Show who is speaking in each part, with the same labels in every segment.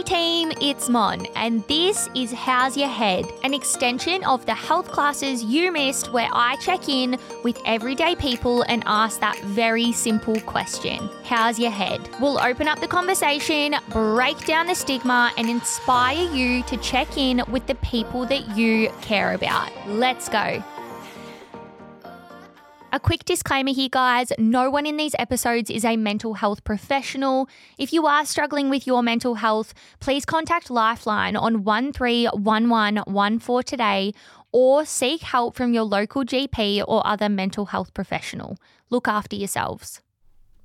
Speaker 1: Hey team, it's Mon, and this is How's Your Head, an extension of the health classes you missed where I check in with everyday people and ask that very simple question How's your head? We'll open up the conversation, break down the stigma, and inspire you to check in with the people that you care about. Let's go. A quick disclaimer here, guys no one in these episodes is a mental health professional. If you are struggling with your mental health, please contact Lifeline on 131114 today or seek help from your local GP or other mental health professional. Look after yourselves.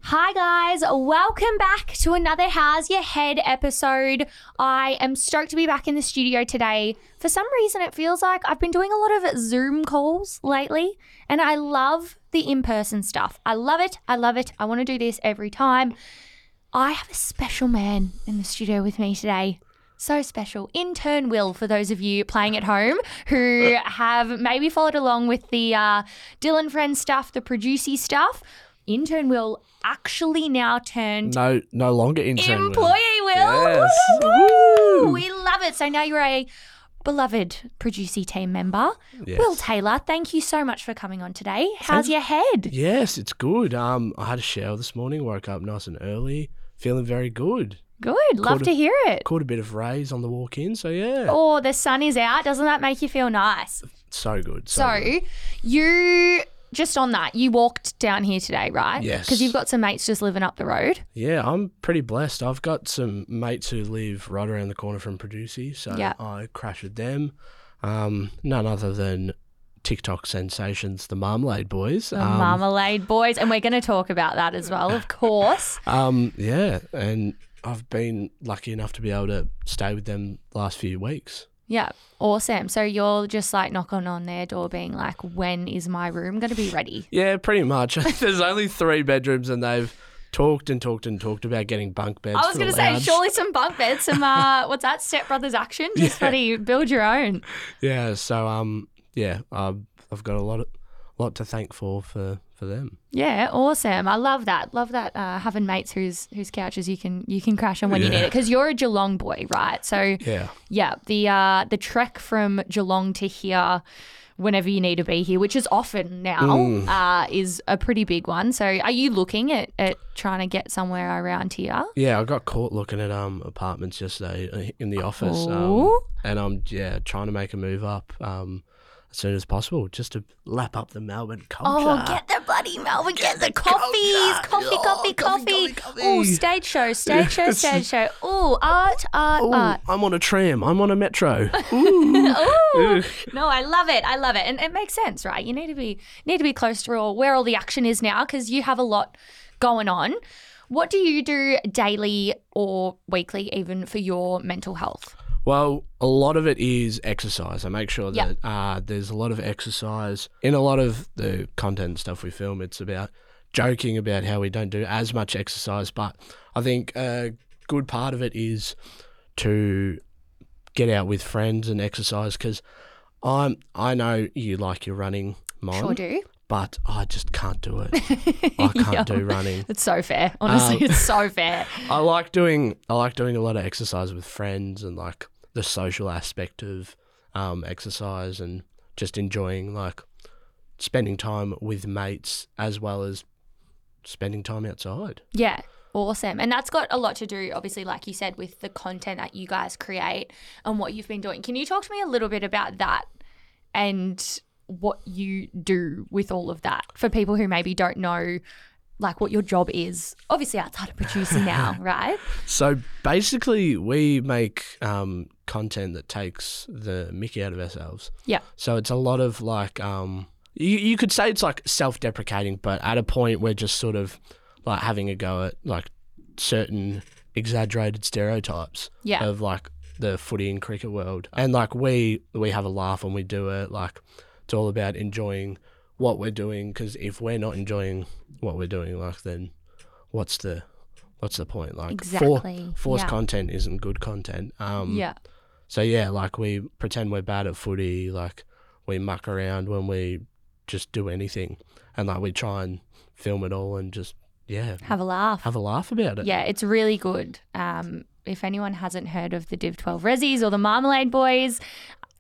Speaker 1: Hi, guys. Welcome back to another How's Your Head episode. I am stoked to be back in the studio today. For some reason, it feels like I've been doing a lot of Zoom calls lately, and I love the in person stuff. I love it. I love it. I want to do this every time. I have a special man in the studio with me today. So special. Intern Will, for those of you playing at home who have maybe followed along with the uh, Dylan Friend stuff, the producey stuff. Intern Will actually now turned
Speaker 2: No, no longer intern.
Speaker 1: Employee Will.
Speaker 2: Yes.
Speaker 1: We love it. So now you're a beloved producey team member.
Speaker 2: Yes.
Speaker 1: Will Taylor, thank you so much for coming on today. How's
Speaker 2: Thanks.
Speaker 1: your head?
Speaker 2: Yes, it's good. Um, I had a shower this morning. Woke up nice and early, feeling very good.
Speaker 1: Good. Love
Speaker 2: Caught
Speaker 1: to hear it.
Speaker 2: Caught a bit of rays on the walk in, so yeah,
Speaker 1: Oh, the sun is out. Doesn't that make you feel nice?
Speaker 2: so good. So,
Speaker 1: So,
Speaker 2: good.
Speaker 1: you just on that, you walked down here today, right?
Speaker 2: Yes.
Speaker 1: Because you've got some mates just living up the road.
Speaker 2: yeah, I'm pretty blessed. I've got some mates who live right around the corner from Producy, so
Speaker 1: Yeah.
Speaker 2: I crash with them. Um, none other than TikTok sensations, the Marmalade Boys.
Speaker 1: The
Speaker 2: um,
Speaker 1: Marmalade Boys. And we're going to talk about that as well, of course.
Speaker 2: Um, yeah, and I've been lucky enough to be able to stay with them the last few weeks.
Speaker 1: Yeah, awesome. So you're just like knocking on their door, being like, "When is my room going to be ready?"
Speaker 2: Yeah, pretty much. There's only three bedrooms, and they've talked and talked and talked about getting bunk beds.
Speaker 1: I was going to say, surely some bunk beds, some uh, what's that? Step Brothers action. Just
Speaker 2: Yeah.
Speaker 1: build your own.
Speaker 2: Yeah, so um, yeah, I've I've got a lot of, lot to thank for for for them.
Speaker 1: Yeah, awesome. I love that. Love that uh, having mates whose whose couches you can you can crash on when you need it because you're a Geelong boy, right? So
Speaker 2: Yeah,
Speaker 1: yeah, the uh, the trek from Geelong to here. Whenever you need to be here, which is often now,
Speaker 2: Mm.
Speaker 1: uh, is a pretty big one. So, are you looking at, at trying to get somewhere around here?
Speaker 2: yeah. I got caught looking at um apartments yesterday uh, in the office, um, and I'm yeah trying to make a move up um as soon as possible just to lap up the Melbourne culture.
Speaker 1: Oh, get the bloody Melbourne, get, the,
Speaker 2: the
Speaker 1: coffees, coffee,
Speaker 2: Oh,
Speaker 1: coffee,
Speaker 2: coffee,
Speaker 1: coffee.
Speaker 2: coffee,
Speaker 1: Oh, stage show, stage show, stage show. Oh, art, art,
Speaker 2: Oh,
Speaker 1: art.
Speaker 2: I'm on a tram. I'm on a metro. Ooh.
Speaker 1: Ooh. no, I love it. I love it, and it makes sense, right? You need to be need to be close to all, where all the action is now because you have a lot going on. What do you do daily or weekly, even for your mental health?
Speaker 2: Well, a lot of it is exercise. I make sure that uh, there's a lot of exercise in a lot of the content and stuff we film. It's about joking about how we don't do as much exercise, but I think a good part of it is to get out with friends and exercise because I'm I know you like your running, mine,
Speaker 1: Sure do.
Speaker 2: but I just can't do it. I can't do running.
Speaker 1: It's so fair. Honestly,
Speaker 2: Um,
Speaker 1: it's so fair.
Speaker 2: I like doing I like doing a lot of exercise with friends and like the social aspect of um, exercise and just enjoying like spending time with mates as well as spending time outside.
Speaker 1: Yeah. Awesome. And that's got a lot to do, obviously, like you said, with the content that you guys create and what you've been doing. Can you talk to me a little bit about that and what you do with all of that for people who maybe don't know, like, what your job is? Obviously, outside of producing now, right?
Speaker 2: So basically, we make um, content that takes the Mickey out of ourselves.
Speaker 1: Yeah.
Speaker 2: So it's a lot of like, um, you, you could say it's like self deprecating, but at a point we're just sort of like having a go at like certain exaggerated stereotypes
Speaker 1: Yeah.
Speaker 2: of like the footy and cricket world. And like we, we have a laugh when we do it. Like it's all about enjoying what we're doing because if we're not enjoying what we're doing, like then what's the, what's the point? Like for-
Speaker 1: Exactly.
Speaker 2: forced
Speaker 1: Yeah.
Speaker 2: content isn't good content. Um,
Speaker 1: yeah.
Speaker 2: So yeah, like we pretend we're bad at footy, like we muck around when we just do anything, and like we try and film it all and just yeah
Speaker 1: Have a laugh.
Speaker 2: have a laugh about it.
Speaker 1: Yeah, it's really good. Um, if anyone hasn't heard of the Div 12 Rezzies or the Marmalade Boys,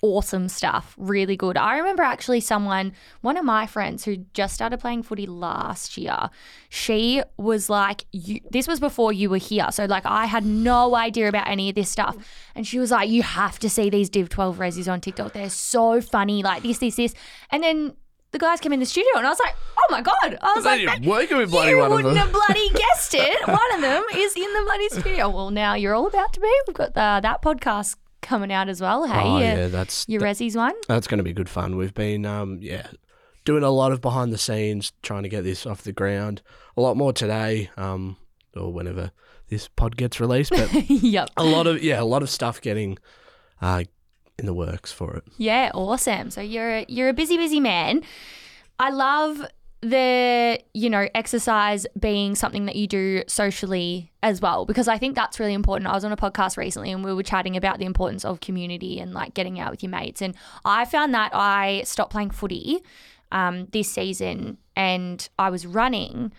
Speaker 1: awesome stuff. Really good. I remember actually someone, one of my friends who just started playing footy last year, she was like, you, this was before you were here. So, like, I had no idea about any of this stuff. And she was like, you have to see these Div 12 Rezzies on TikTok. They're so funny, like this, this, this. And then the guys came in the studio and I was like, oh my God. I was like,
Speaker 2: working with bloody
Speaker 1: you
Speaker 2: one
Speaker 1: wouldn't
Speaker 2: them.
Speaker 1: have bloody guessed it. One of them is in the bloody studio. Well, now you're all about to be. We've got the, that podcast coming out as well. Hey,
Speaker 2: oh
Speaker 1: your,
Speaker 2: yeah, that's
Speaker 1: your Rezzies one.
Speaker 2: That's going to be good fun. We've been, um, yeah, doing a lot of behind the scenes, trying to get this off the ground. A lot more today, um, or whenever this pod gets released. But
Speaker 1: yep.
Speaker 2: a lot of, yeah, a lot of stuff getting uh, in the works for it.
Speaker 1: Yeah, awesome. So you're a, you're a busy, busy man. I love the you know exercise being something that you do socially as well because I think that's really important. I was on a podcast recently and we were chatting about the importance of community and like getting out with your mates and I found that I stopped playing footy um, this season and I was running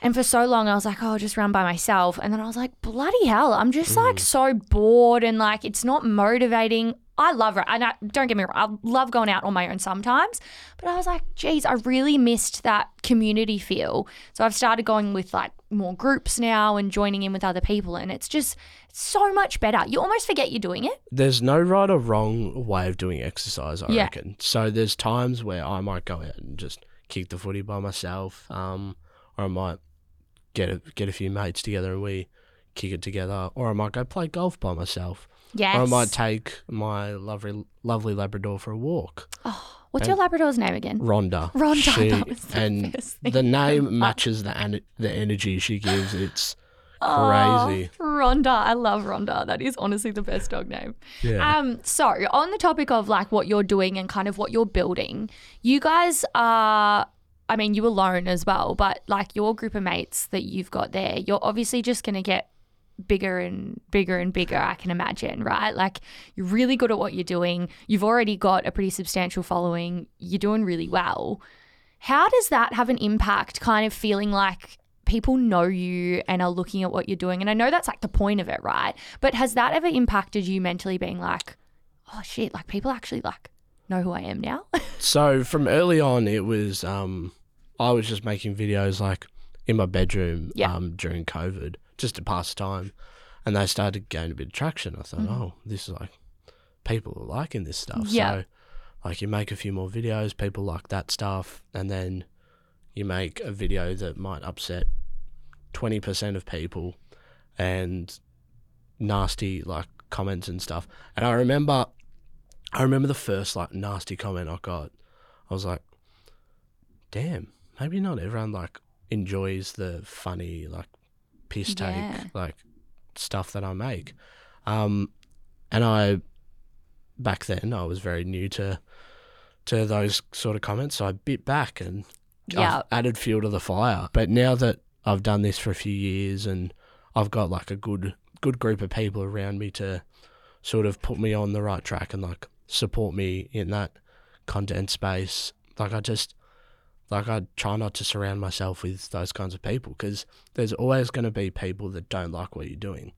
Speaker 1: and for so long, I was like, oh, I'll just run by myself. And then I was like, bloody hell, I'm just like so bored and like it's not motivating. I love it. And I, don't get me wrong, I love going out on my own sometimes. But I was like, geez, I really missed that community feel. So I've started going with like more groups now and joining in with other people. And it's just so much better. You almost forget you're doing it.
Speaker 2: There's no right or wrong way of doing exercise, I
Speaker 1: Yeah.
Speaker 2: reckon. So there's times where I might go out and just kick the footy by myself, um, or I might get a, get a few mates together and we kick it together, or I might go play golf by myself.
Speaker 1: Yes.
Speaker 2: Or I might take my lovely, lovely Labrador for a walk. Oh.
Speaker 1: What's your Labrador's name again?
Speaker 2: Rhonda.
Speaker 1: Rhonda,
Speaker 2: She-
Speaker 1: that was the
Speaker 2: and the name matches the an- the energy she gives. It's
Speaker 1: Oh,
Speaker 2: crazy.
Speaker 1: Rhonda. I love Rhonda. That is honestly the best dog name.
Speaker 2: Yeah.
Speaker 1: Um, so on the topic of like what you're doing and kind of what you're building, you guys are I mean, you alone as well, but like your group of mates that you've got there, you're obviously just gonna get bigger and bigger and bigger, I can imagine, right? Like you're really good at what you're doing. You've already got a pretty substantial following. You're doing really well. How does that have an impact, kind of feeling like people know you and are looking at what you're doing? And I know that's like the point of it, right? But has that ever impacted you mentally being like, oh shit, like people actually like know who I am now?
Speaker 2: So from early on, it was um, I was just making videos like in my bedroom
Speaker 1: Yeah.
Speaker 2: um, during COVID just to pass time, and they started gaining a bit of traction. I
Speaker 1: Mm-hmm.
Speaker 2: thought, oh, this is like people are liking this stuff.
Speaker 1: Yeah.
Speaker 2: So like you make a few more videos, people like that stuff, and then you make a video that might upset twenty percent of people, and nasty like comments and stuff. And I remember, I remember the first like nasty comment I got. I was like, damn, maybe not everyone like enjoys the funny like piss take
Speaker 1: Yeah.
Speaker 2: like stuff that I make. Um, and I back then I was very new to to those sort of comments, so I bit back and. I've added fuel to the fire. But now that I've done this for a few years and I've got like a good good group of people around me to sort of put me on the right track and like support me in that content space. Like I just like I try not to surround myself with those kinds of people because there's always going to be people that don't like what you're doing.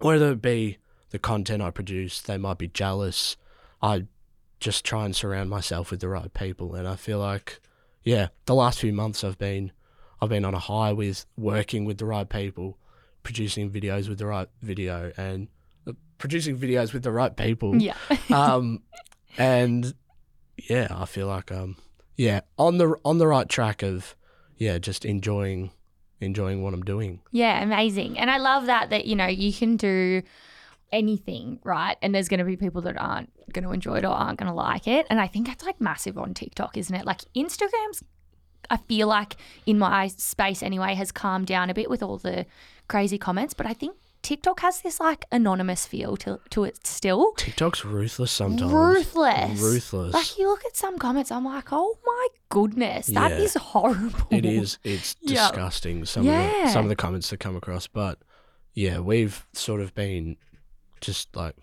Speaker 2: Whether it be the content I produce, they might be jealous. I just try and surround myself with the right people and I feel like yeah, the last few months I've been I've been on a high with working with the right people, producing videos with the right video and producing videos with the right people.
Speaker 1: yeah.
Speaker 2: Um and yeah, I feel like um yeah, on the on the right track of yeah, just enjoying enjoying what I'm doing.
Speaker 1: Yeah, amazing. And I love that that you know you can do anything, right? And there's going to be people that aren't going to enjoy it or aren't going to like it. And I think that's like massive on TikTok, isn't it? Like Instagram's I feel like in my space anyway has calmed down a bit with all the crazy comments, but I think TikTok has this like anonymous feel to to it still.
Speaker 2: TikTok's ruthless sometimes.
Speaker 1: Ruthless.
Speaker 2: Ruthless.
Speaker 1: Like you look at some comments, I'm like, oh my goodness, that
Speaker 2: Yeah.
Speaker 1: is horrible.
Speaker 2: It is. It's
Speaker 1: Yeah.
Speaker 2: disgusting. Some of the some of the comments that come across, but yeah, we've sort of been just like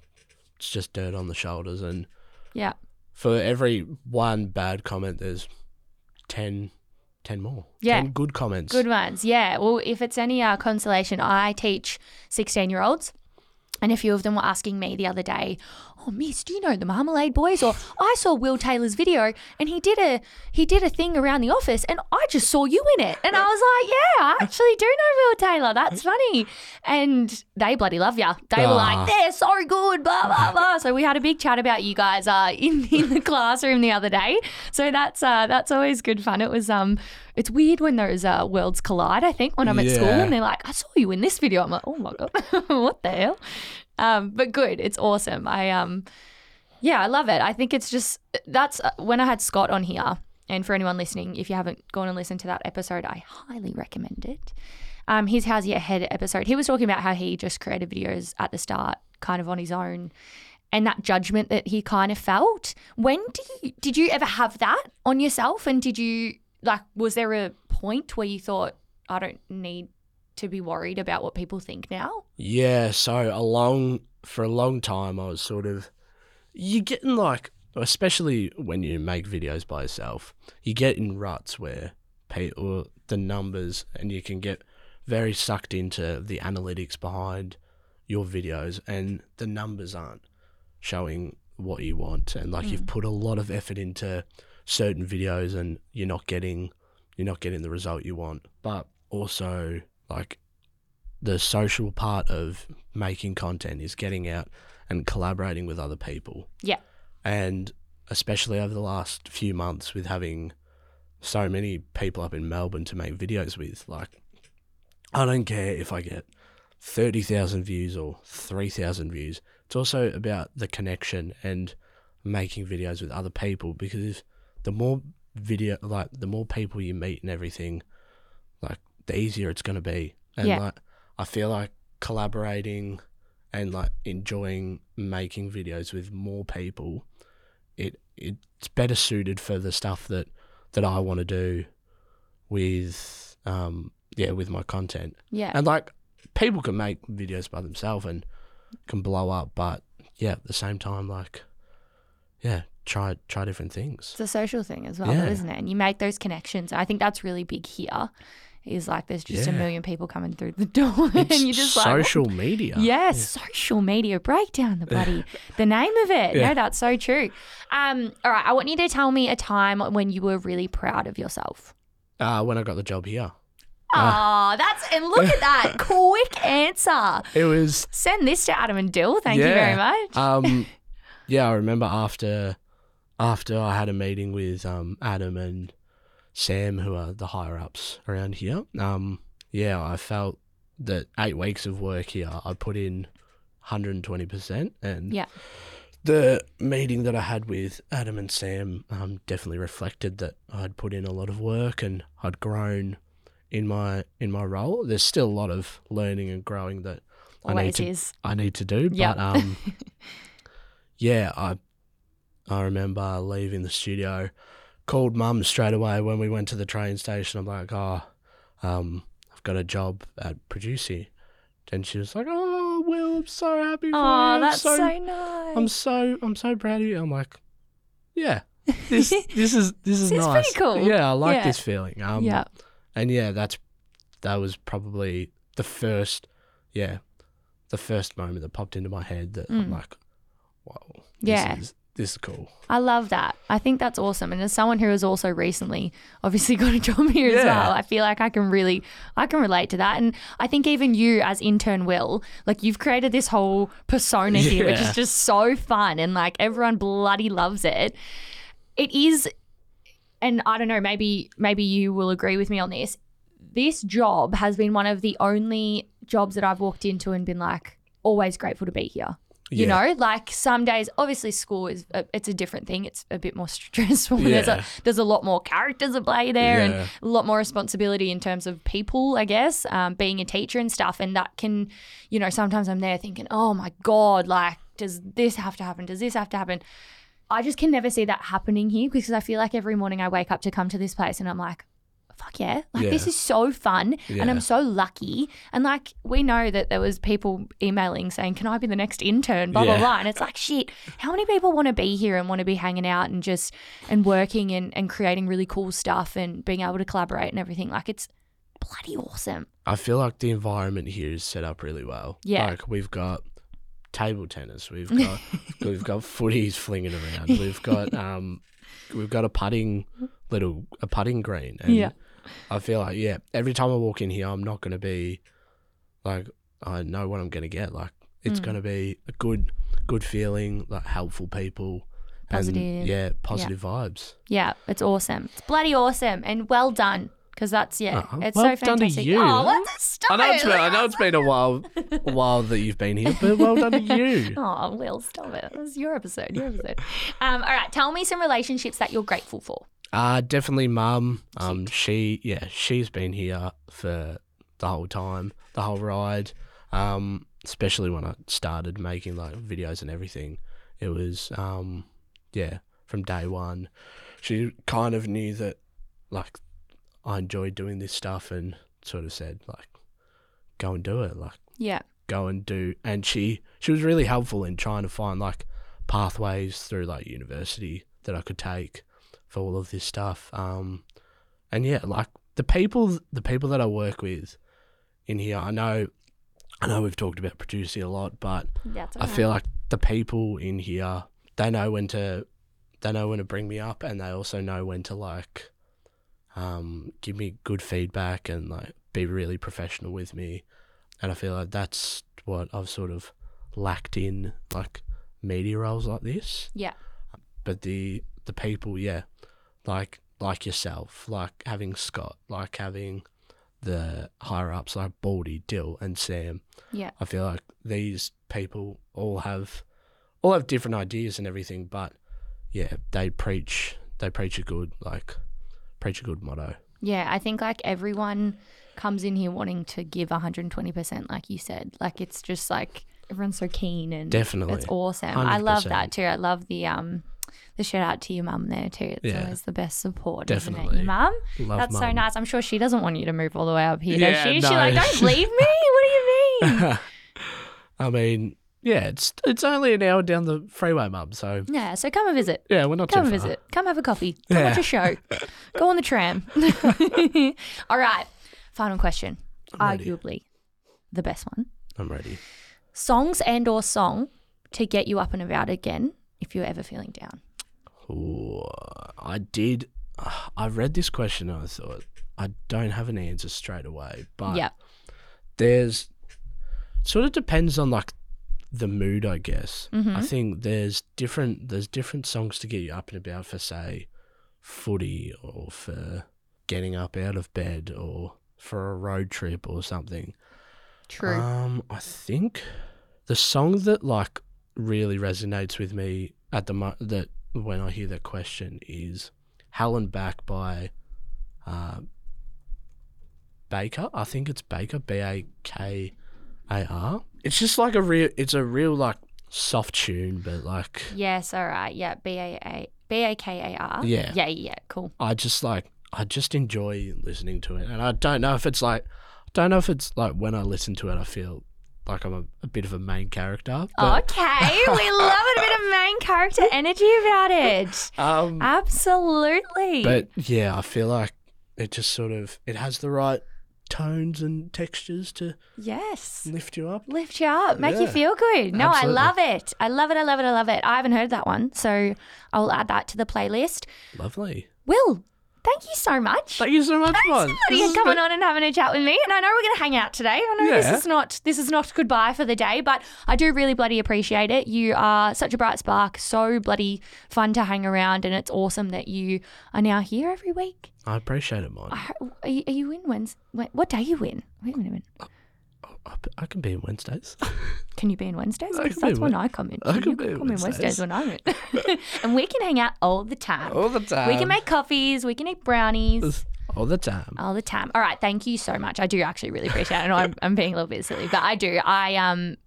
Speaker 2: it's just dirt on the shoulders, and
Speaker 1: Yeah.
Speaker 2: for every one bad comment, there's 10, 10 more.
Speaker 1: Yeah.
Speaker 2: ten good comments.
Speaker 1: Good ones. Yeah. Well, if it's any uh, consolation, I teach 16 year olds. And a few of them were asking me the other day, "Oh, Miss, do you know the Marmalade Boys?" Or I saw Will Taylor's video, and he did a he did a thing around the office, and I just saw you in it, and I was like, "Yeah, I actually do know Will Taylor. That's funny." And they bloody love you. They were
Speaker 2: Ah.
Speaker 1: like, "They're so good." Blah blah blah. So we had a big chat about you guys uh, in in the classroom the other day. So that's uh, that's always good fun. It was um, it's weird when those uh, worlds collide. I think when I'm at school and they're like, "I saw you in this video." I'm like, "Oh my god, what the hell?" Um, but good, it's awesome. I um, yeah, I love it. I think it's just that's uh, when I had Scott on here. And for anyone listening, if you haven't gone and listened to that episode, I highly recommend it. Um, his How's Your Head episode, he was talking about how he just created videos at the start, kind of on his own, and that judgment that he kind of felt. When did you did you ever have that on yourself? And did you like was there a point where you thought I don't need to be worried about what people think now?
Speaker 2: Yeah, so a long for a long time I was sort of you're getting like especially when you make videos by yourself, you get in ruts where people the numbers and you can get very sucked into the analytics behind your videos and the numbers aren't showing what you want and like you've mm. put a lot of effort into certain videos and you're not getting you're not getting the result you want. But also like the social part of making content is getting out and collaborating with other people.
Speaker 1: Yeah.
Speaker 2: And especially over the last few months with having so many people up in Melbourne to make videos with, like, I don't care if I get 30,000 views or 3,000 views. It's also about the connection and making videos with other people because the more video, like, the more people you meet and everything, like, the easier it's going to be. And,
Speaker 1: Yeah.
Speaker 2: like, I feel like collaborating and like enjoying making videos with more people, it it's better suited for the stuff that that I want to do with um yeah with my content.
Speaker 1: Yeah.
Speaker 2: And like people can make videos by themselves and can blow up, but yeah, at the same time like yeah, try try different things.
Speaker 1: It's a social thing as well,
Speaker 2: Yeah.
Speaker 1: though, isn't it? And you make those connections. I think that's really big here. Is like there's just a million people coming through the door, and
Speaker 2: It's
Speaker 1: you're just like,
Speaker 2: social media.
Speaker 1: Yes, social media breakdown, the bloody the name of it.
Speaker 2: Yeah.
Speaker 1: No, that's so true. Um, all right, I want you to tell me a time when you were really proud of yourself.
Speaker 2: Uh, when I got the job here.
Speaker 1: Oh, that's and look at that quick answer.
Speaker 2: It was
Speaker 1: Send this to Adam and Dill. Thank you very much.
Speaker 2: um, yeah, I remember after after I had a meeting with um, Adam and Sam, who are the higher ups around here. Um, yeah, I felt that eight weeks of work here, I put in 120 percent, and
Speaker 1: Yeah.
Speaker 2: the meeting that I had with Adam and Sam um, definitely reflected that I'd put in a lot of work and I'd grown in my in my role. There's still a lot of learning and growing that I need to
Speaker 1: is.
Speaker 2: I need to do.
Speaker 1: Yep.
Speaker 2: But um, yeah, I I remember leaving the studio, called mum straight away when we went to the train station. I'm like, oh, um, I've got a job at Producy, and she was like, oh, Will, I'm so happy for you.
Speaker 1: Oh,
Speaker 2: I'm
Speaker 1: that's so, nice.
Speaker 2: I'm so I'm so proud of you. I'm like, yeah, this this is this is
Speaker 1: This is
Speaker 2: nice.
Speaker 1: pretty cool.
Speaker 2: Yeah, I like
Speaker 1: Yeah.
Speaker 2: this feeling. Um,
Speaker 1: yeah.
Speaker 2: and yeah, that's that was probably the first, yeah, the first moment that popped into my head that I'm
Speaker 1: Mm.
Speaker 2: like, wow,
Speaker 1: Yeah.
Speaker 2: is, this is cool.
Speaker 1: I love that. I think that's awesome. And as someone who has also recently obviously got a job here as well, I feel like I can really I can relate to that. And I think even you as intern Will, like you've created this whole persona here, which is just so fun and like everyone bloody loves it. It is and I don't know, maybe maybe you will agree with me on this. This job has been one of the only jobs that I've walked into and been like always grateful to be here. You
Speaker 2: Yeah.
Speaker 1: know, like some days, obviously, school is a, it's a different thing. It's a bit more stressful. There's a there's a lot more characters at play there,
Speaker 2: Yeah.
Speaker 1: and a lot more responsibility in terms of people. I guess um, being a teacher and stuff, and that can, you know, sometimes I'm there thinking, oh my god, like does this have to happen? Does this have to happen? I just can never see that happening here because I feel like every morning I wake up to come to this place and I'm like, fuck yeah, like this is so fun and I'm
Speaker 2: Yeah.
Speaker 1: so lucky. And like we know that there was people emailing saying, "Can I be the next intern?" Blah blah
Speaker 2: Yeah.
Speaker 1: blah, and it's like shit. How many people want to be here and want to be hanging out and just and working and and creating really cool stuff and being able to collaborate and everything? Like it's bloody awesome.
Speaker 2: I feel like the environment here is set up really well.
Speaker 1: Yeah.
Speaker 2: Like we've got table tennis. We've got we've got footies flinging around. We've got um we've got a putting little a putting green. And
Speaker 1: Yeah.
Speaker 2: I feel like yeah, every time I walk in here, I'm not going to be like I know what I'm going to get. Like it's
Speaker 1: Mm.
Speaker 2: going to be a good good feeling, like helpful people.
Speaker 1: Positive.
Speaker 2: And, yeah, positive vibes.
Speaker 1: Yeah, it's awesome. It's bloody awesome and well done because that's yeah,
Speaker 2: Oh,
Speaker 1: it's
Speaker 2: well
Speaker 1: so
Speaker 2: done to
Speaker 1: fantastic.
Speaker 2: you.
Speaker 1: Oh, what?
Speaker 2: I know
Speaker 1: it.
Speaker 2: it's been, I know it's been a while, a while that you've been here, but well done to you.
Speaker 1: Oh, Will, stop it. This is your episode. Your episode. Um, all right, tell me some relationships that you're grateful for.
Speaker 2: Uh definitely mum. Um she yeah, she's been here for the whole time, the whole ride. Um especially when I started making like videos and everything. It was um yeah, from day one. She kind of knew that like I enjoyed doing this stuff and sort of said like go and do it. Like
Speaker 1: Yeah.
Speaker 2: go and do and she she was really helpful in trying to find like pathways through like university that I could take for all of this stuff. Um and yeah like the people the people that I work with in here I know I know we've talked about producing a lot but
Speaker 1: That's
Speaker 2: I feel like the people in here they know when to they know when to bring me up and they also know when to like um give me good feedback and like be really professional with me. And I feel like that's what I've sort of lacked in like media roles like this.
Speaker 1: Yeah.
Speaker 2: but the the people yeah like like yourself like having Scott like having the higher ups like Baldy Dill and Sam
Speaker 1: Yeah.
Speaker 2: I feel like these people all have all have different ideas and everything, but yeah, they preach they preach a good like preach a good motto.
Speaker 1: Yeah, I think like everyone comes in here wanting to give 120%, like you said. Like it's just like everyone's so keen and
Speaker 2: Definitely.
Speaker 1: it's awesome. I love that too. I love the um the shout out to your mum there too. It's
Speaker 2: Yeah.
Speaker 1: always the best support, isn't it? Your mum?
Speaker 2: Love
Speaker 1: That's so nice. I'm sure she doesn't want you to move all the way up here,
Speaker 2: Yeah,
Speaker 1: does she?
Speaker 2: no.
Speaker 1: She's like, don't leave me. What do you mean?
Speaker 2: I mean, yeah, it's it's only an hour down the freeway, mum. So
Speaker 1: yeah, so come and visit.
Speaker 2: yeah, we're not
Speaker 1: Come
Speaker 2: too
Speaker 1: and
Speaker 2: far.
Speaker 1: visit. Come have a coffee. Come
Speaker 2: Yeah.
Speaker 1: watch a show. Go on the tram. All right. Final question.
Speaker 2: I'm ready.
Speaker 1: Arguably the best one.
Speaker 2: I'm ready.
Speaker 1: Songs and or song to get you up and about again if you're ever feeling down.
Speaker 2: Ooh, I did. I read this question and I thought I don't have an answer straight away, but
Speaker 1: yeah.
Speaker 2: there's sort of depends on like the mood, I guess.
Speaker 1: Mhm.
Speaker 2: I think there's different there's different songs to get you up and about for say footy or for getting up out of bed or for a road trip or something.
Speaker 1: True.
Speaker 2: Um, I think the song that like really resonates with me at the mo- that when I hear that question is "Hell and Back" by uh, Bakar. I think it's Bakar. B A K A R. It's just like a real. It's a real like soft tune, but like
Speaker 1: yes, all right. Yeah. B A A B A K A R.
Speaker 2: Yeah.
Speaker 1: Yeah, yeah, cool.
Speaker 2: I just like I just enjoy listening to it, and I don't know if it's like I don't know if it's like when I listen to it, I feel like I'm a, a bit of a main character. But,
Speaker 1: okay. we love a bit of main character energy about it.
Speaker 2: um,
Speaker 1: Absolutely.
Speaker 2: but yeah, I feel like it just sort of it has the right tones and textures to
Speaker 1: yes.
Speaker 2: lift you up.
Speaker 1: Lift you up, make you feel good. No,
Speaker 2: Absolutely.
Speaker 1: I love it. I love it. I love it. I love it. I haven't heard that one, so I'll add that to the playlist.
Speaker 2: Lovely.
Speaker 1: Will, thank you so much.
Speaker 2: Thank you so much, Mon.
Speaker 1: Thanks for coming on and having a chat with me. And I know we're going to hang out today. I know this is not this is not goodbye for the day, but I do really bloody appreciate it. You are such a bright spark, so bloody fun to hang around, and it's awesome that you are now here every week.
Speaker 2: I appreciate it, Mon.
Speaker 1: Ho- Are you, are you in Wednesday? What day are you in? Wait a minute.
Speaker 2: I, I can be in Wednesdays.
Speaker 1: Can you be in Wednesdays?
Speaker 2: I
Speaker 1: 'Cause
Speaker 2: can be
Speaker 1: that's when I come in.
Speaker 2: I
Speaker 1: You
Speaker 2: can be in
Speaker 1: come in Wednesdays
Speaker 2: Wednesdays.
Speaker 1: when I'm in. and we can hang out all the time.
Speaker 2: All the time.
Speaker 1: we can make coffees. We can eat brownies.
Speaker 2: all the time.
Speaker 1: all the time. All right, thank you so much. I do actually really appreciate it. I know I'm, I'm being a little bit silly, but I do. I um,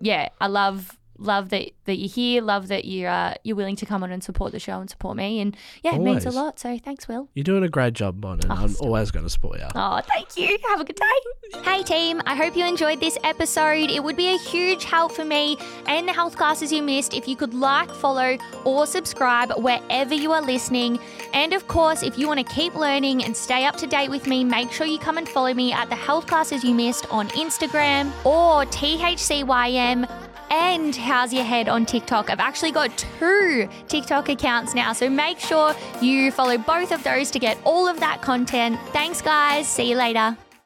Speaker 1: yeah, I love love that that you're here. Love that you're uh, you're willing to come on and support the show and support me. And yeah, it means a lot. So thanks, Will.
Speaker 2: You're doing a great job, Mon, and
Speaker 1: Oh,
Speaker 2: I'm
Speaker 1: stop.
Speaker 2: always going to support you.
Speaker 1: Oh, thank you. Have a good day. Hey, team. I hope you enjoyed this episode. It would be a huge help for me and the health classes you missed if you could like, follow, or subscribe wherever you are listening. And of course, if you want to keep learning and stay up to date with me, make sure you come and follow me at the health classes you missed on Instagram or THCYM and How's Your Head on TikTok. I've actually got two TikTok accounts now, so make sure you follow both of those to get all of that content. Thanks, guys. See you later.